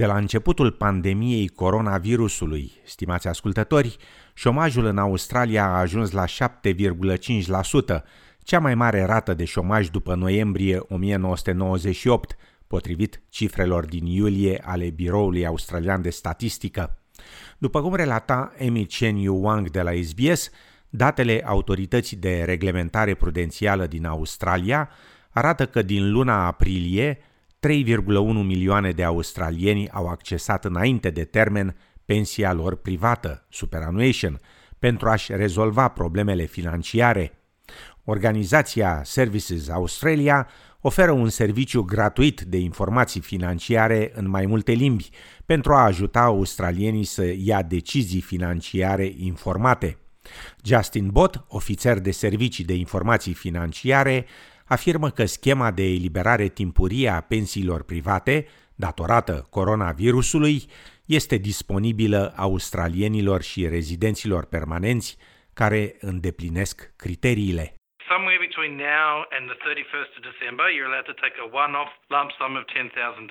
De la începutul pandemiei coronavirusului, stimați ascultători, șomajul în Australia a ajuns la 7,5%, cea mai mare rată de șomaj după noiembrie 1998, potrivit cifrelor din iulie ale Biroului Australian de Statistică. După cum relata Amy Chen Yu Wang de la SBS, datele Autorității de Reglementare Prudențială din Australia arată că din luna aprilie 3,1 milioane de australieni au accesat înainte de termen pensia lor privată, superannuation, pentru a-și rezolva problemele financiare. Organizația Services Australia oferă un serviciu gratuit de informații financiare în mai multe limbi pentru a ajuta australienii să ia decizii financiare informate. Justin Bott, ofițer de servicii de informații financiare, afirmă că schema de eliberare timpurie a pensiilor private, datorată coronavirusului, este disponibilă australienilor și rezidenților permanenți care îndeplinesc criteriile. somewhere between now and the 31st of December, you're allowed to take a one-off lump sum of $10,000.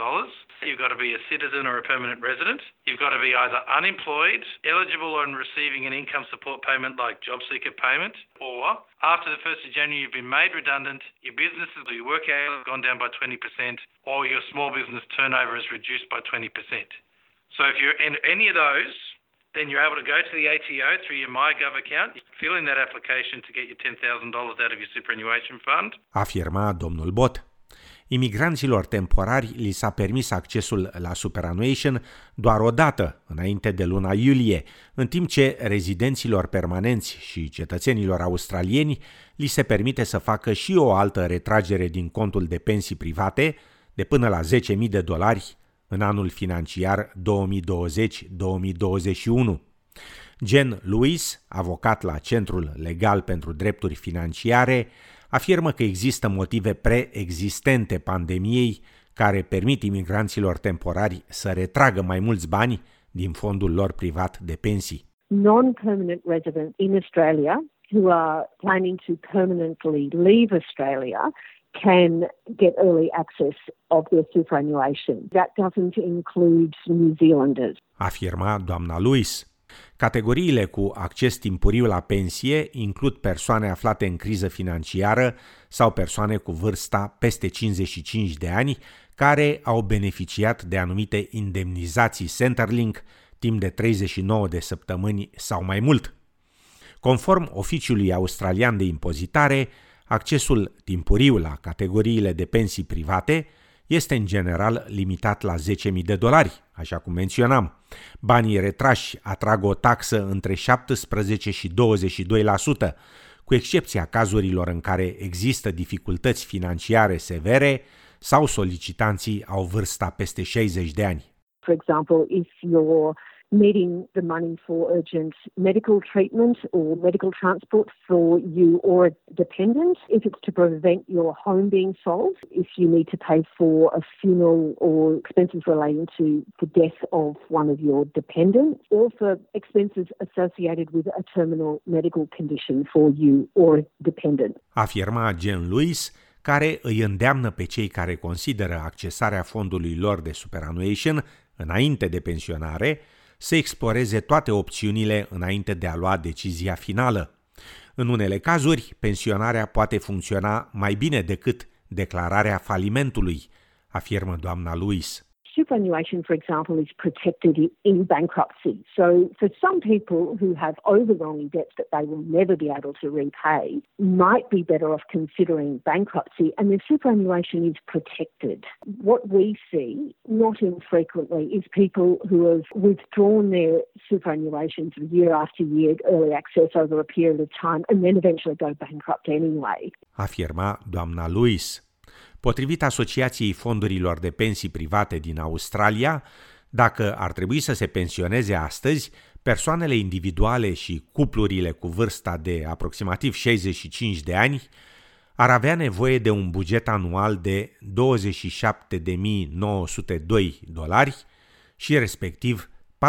You've got to be a citizen or a permanent resident. You've got to be either unemployed, eligible and receiving an income support payment like job seeker payment, or after the 1st of January you've been made redundant, your business, or your work hours have gone down by 20%, or your small business turnover is reduced by 20%. So if you're in any of those, then you're able to go to the ATO through your MyGov account, fill in that application to get your $10,000 out of your superannuation fund. Afirma domnul Bot. Imigranților temporari li s-a permis accesul la superannuation doar o dată, înainte de luna iulie, în timp ce rezidenților permanenți și cetățenilor australieni li se permite să facă și o altă retragere din contul de pensii private de până la 10.000 de dolari în anul financiar 2020-2021. Jen Lewis, avocat la Centrul Legal pentru Drepturi Financiare, afirmă că există motive preexistente pandemiei care permit imigranților temporari să retragă mai mulți bani din fondul lor privat de pensii. Non-permanent residents in Australia who are planning to permanently leave Australia can get early access of their superannuation. That doesn't include New Zealanders. Afirma doamna Lewis. Categoriile cu acces timpuriu la pensie includ persoane aflate în criză financiară sau persoane cu vârsta peste 55 de ani care au beneficiat de anumite indemnizații Centerlink timp de 39 de săptămâni sau mai mult. Conform Oficiului Australian de Impozitare, accesul timpuriu la categoriile de pensii private este în general limitat la 10.000 de dolari, așa cum menționam. Banii retrași atrag o taxă între 17 și 22%, cu excepția cazurilor în care există dificultăți financiare severe sau solicitanții au vârsta peste 60 de ani. For example, if you're needing the money for urgent medical treatment or medical transport for you or a dependent, if it's to prevent your home being sold, if you need to pay for a funeral or expenses relating to the death of one of your dependents, or for expenses associated with a terminal medical condition for you or a dependent. Afirma Jen Lewis, care îi îndeamnă pe cei care consideră accesarea fondului lor de superannuation înainte de pensionare să exploreze toate opțiunile înainte de a lua decizia finală. În unele cazuri, pensionarea poate funcționa mai bine decât declararea falimentului, afirmă doamna Luis. Superannuation, for example, is protected in bankruptcy. So, for some people who have overwhelming debts that they will never be able to repay, might be better off considering bankruptcy, and their superannuation is protected. What we see, not infrequently, is people who have withdrawn their superannuation year after year, early access over a period of time, and then eventually go bankrupt anyway. Afirma doamna Luis. Potrivit Asociației Fondurilor de Pensii Private din Australia, dacă ar trebui să se pensioneze astăzi, persoanele individuale și cuplurile cu vârsta de aproximativ 65 de ani ar avea nevoie de un buget anual de 27.902 dolari și respectiv 40.380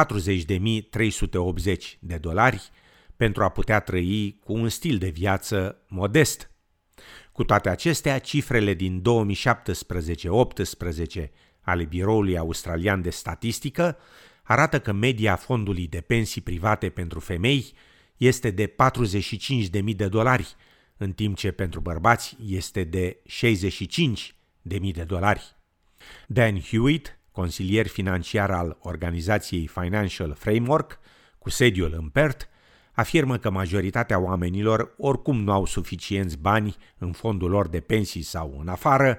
de dolari pentru a putea trăi cu un stil de viață modest cu toate acestea, cifrele din 2017-18 ale Biroului Australian de Statistică arată că media fondului de pensii private pentru femei este de 45.000 de dolari, în timp ce pentru bărbați este de 65.000 de dolari. Dan Hewitt, consilier financiar al organizației Financial Framework, cu sediul în Perth, afirmă că majoritatea oamenilor oricum nu au suficienți bani în fondul lor de pensii sau în afară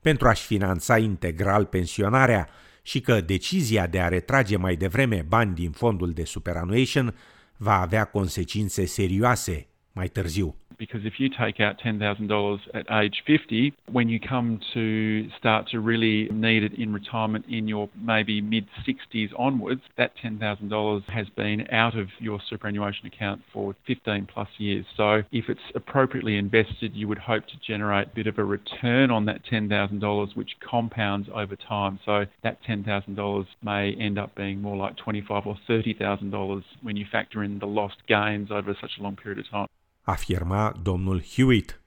pentru a-și finanța integral pensionarea și că decizia de a retrage mai devreme bani din fondul de superannuation va avea consecințe serioase mai târziu. because if you take out $10,000 at age 50, when you come to start to really need it in retirement in your maybe mid 60s onwards, that $10,000 has been out of your superannuation account for 15 plus years. So if it's appropriately invested, you would hope to generate a bit of a return on that $10,000 which compounds over time. So that $10,000 may end up being more like $25 or $30,000 when you factor in the lost gains over such a long period of time. Afirma domnul Hewitt.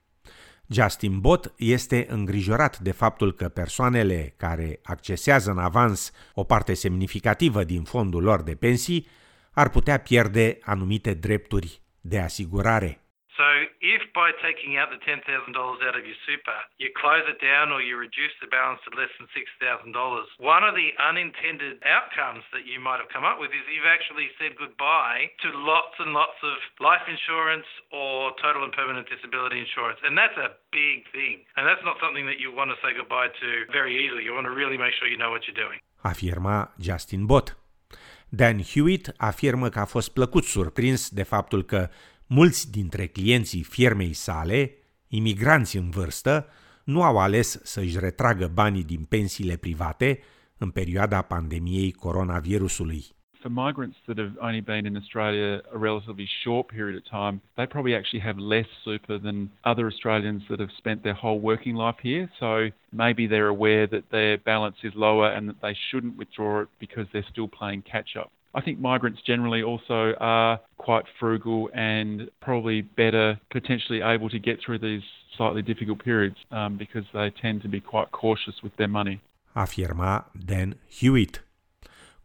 Justin Bott este îngrijorat de faptul că persoanele care accesează în avans o parte semnificativă din fondul lor de pensii ar putea pierde anumite drepturi de asigurare. So if by taking out the $10,000 out of your super, you close it down or you reduce the balance to less than $6,000, one of the unintended outcomes that you might have come up with is you've actually said goodbye to lots and lots of life insurance or total and permanent disability insurance. And that's a big thing. And that's not something that you want to say goodbye to very easily. You want to really make sure you know what you're doing. Afirma Justin Bott. Dan Hewitt afirmă că a fost plăcut surprins de faptul că Mulți dintre clienții firmei sale, imigranți în vârstă, nu au ales să-și retragă banii din pensiile private în perioada pandemiei coronavirusului. For migrants that have only been in Australia a relatively short period of time, they probably actually have less super than other Australians that have spent their whole working life here. So maybe they're aware that their balance is lower and that they shouldn't withdraw it because they're still playing catch up. I think migrants generally also are quite frugal and probably better potentially able to get through these slightly difficult periods um, because they tend to be quite cautious with their money. Afirma Dan Hewitt.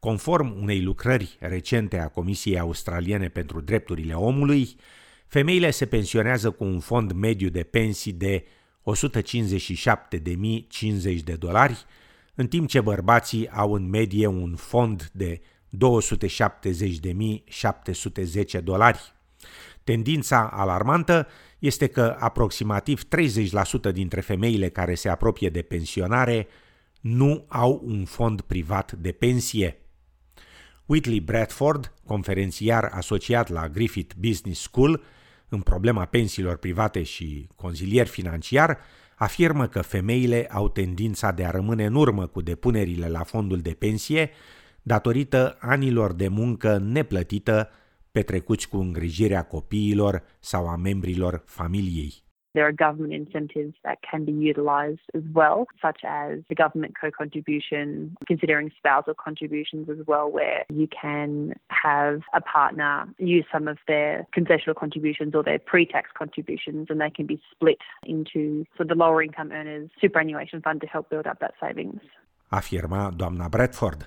Conform unei lucrări recente a Comisiei Australiene pentru Drepturile Omului, femeile se pensionează cu un fond mediu de pensii de 157.050 de dolari, în timp ce bărbații au în medie un fond de 270.710 dolari. Tendința alarmantă este că aproximativ 30% dintre femeile care se apropie de pensionare nu au un fond privat de pensie. Whitley Bradford, conferențiar asociat la Griffith Business School în problema pensiilor private și consilier financiar, afirmă că femeile au tendința de a rămâne în urmă cu depunerile la fondul de pensie datorită anilor de muncă neplătită petrecuți cu îngrijirea copiilor sau a membrilor familiei. There are government incentives that can be utilised as well, such as the government co contribution, considering spousal contributions as well, where you can have a partner use some of their concessional contributions or their pre tax contributions and they can be split into for the lower income earners superannuation fund to help build up that savings. Afirma doamna Bradford.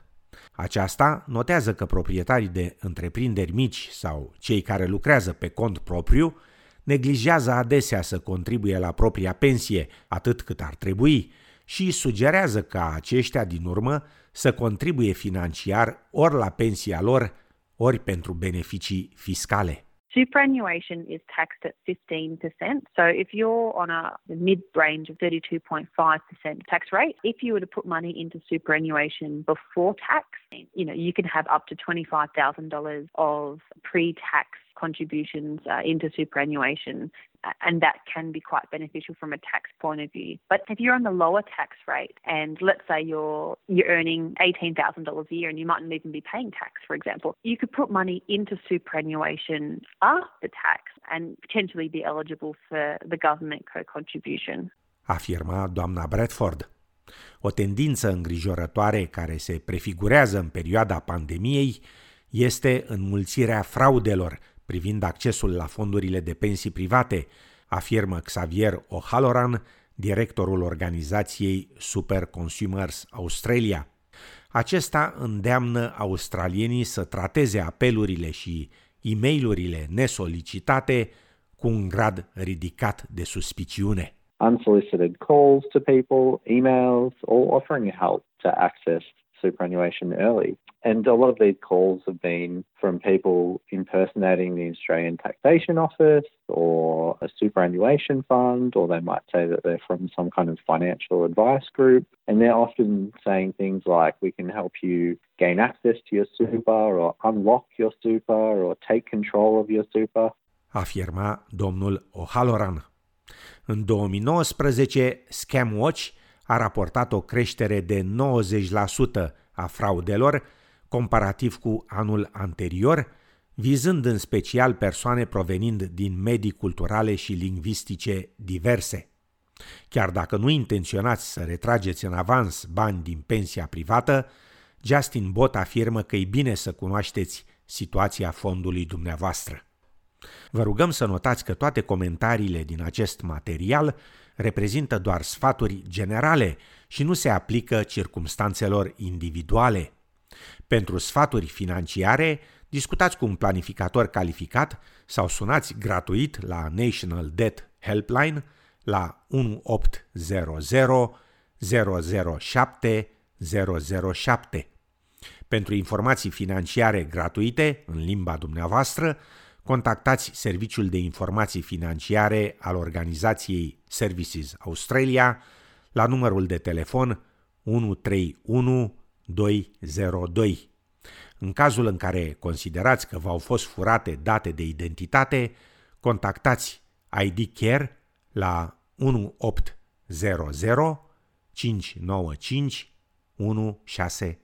Aceasta notează că proprietarii de întreprinderi mici sau cei care lucrează pe cont propriu neglijează adesea să contribuie la propria pensie atât cât ar trebui și sugerează ca aceștia din urmă să contribuie financiar ori la pensia lor, ori pentru beneficii fiscale. Superannuation is taxed at 15%. So if you're on a mid range of 32.5% tax rate, if you were to put money into superannuation before tax, you know, you can have up to $25,000 of pre-tax contributions uh, into superannuation and that can be quite beneficial from a tax point of view. But if you're on the lower tax rate and let's say you're you're earning eighteen thousand dollars a year and you mightn't even be paying tax, for example, you could put money into superannuation after tax and potentially be eligible for the government co-contribution. Afirma doamna Bradford. O tendință îngrijorătoare care se prefigurează în perioada pandemiei este înmulțirea fraudelor privind accesul la fondurile de pensii private, afirmă Xavier O'Halloran, directorul organizației Super Consumers Australia. Acesta îndeamnă australienii să trateze apelurile și e mail nesolicitate cu un grad ridicat de suspiciune. Unsolicited calls to people, emails, or offering help to access superannuation early. And a lot of these calls have been from people impersonating the Australian Taxation Office or a superannuation fund, or they might say that they're from some kind of financial advice group. And they're often saying things like, we can help you gain access to your super, or unlock your super, or take control of your super. Afirma domnul O'Halloran. În 2019, ScamWatch a raportat o creștere de 90% a fraudelor comparativ cu anul anterior, vizând în special persoane provenind din medii culturale și lingvistice diverse. Chiar dacă nu intenționați să retrageți în avans bani din pensia privată, Justin Bot afirmă că e bine să cunoașteți situația fondului dumneavoastră. Vă rugăm să notați că toate comentariile din acest material reprezintă doar sfaturi generale și nu se aplică circumstanțelor individuale. Pentru sfaturi financiare, discutați cu un planificator calificat sau sunați gratuit la National Debt Helpline la 1800 007 007. Pentru informații financiare gratuite în limba dumneavoastră, contactați Serviciul de Informații Financiare al organizației Services Australia la numărul de telefon 131 202. În cazul în care considerați că v-au fost furate date de identitate, contactați ID Care la 1800 595 160.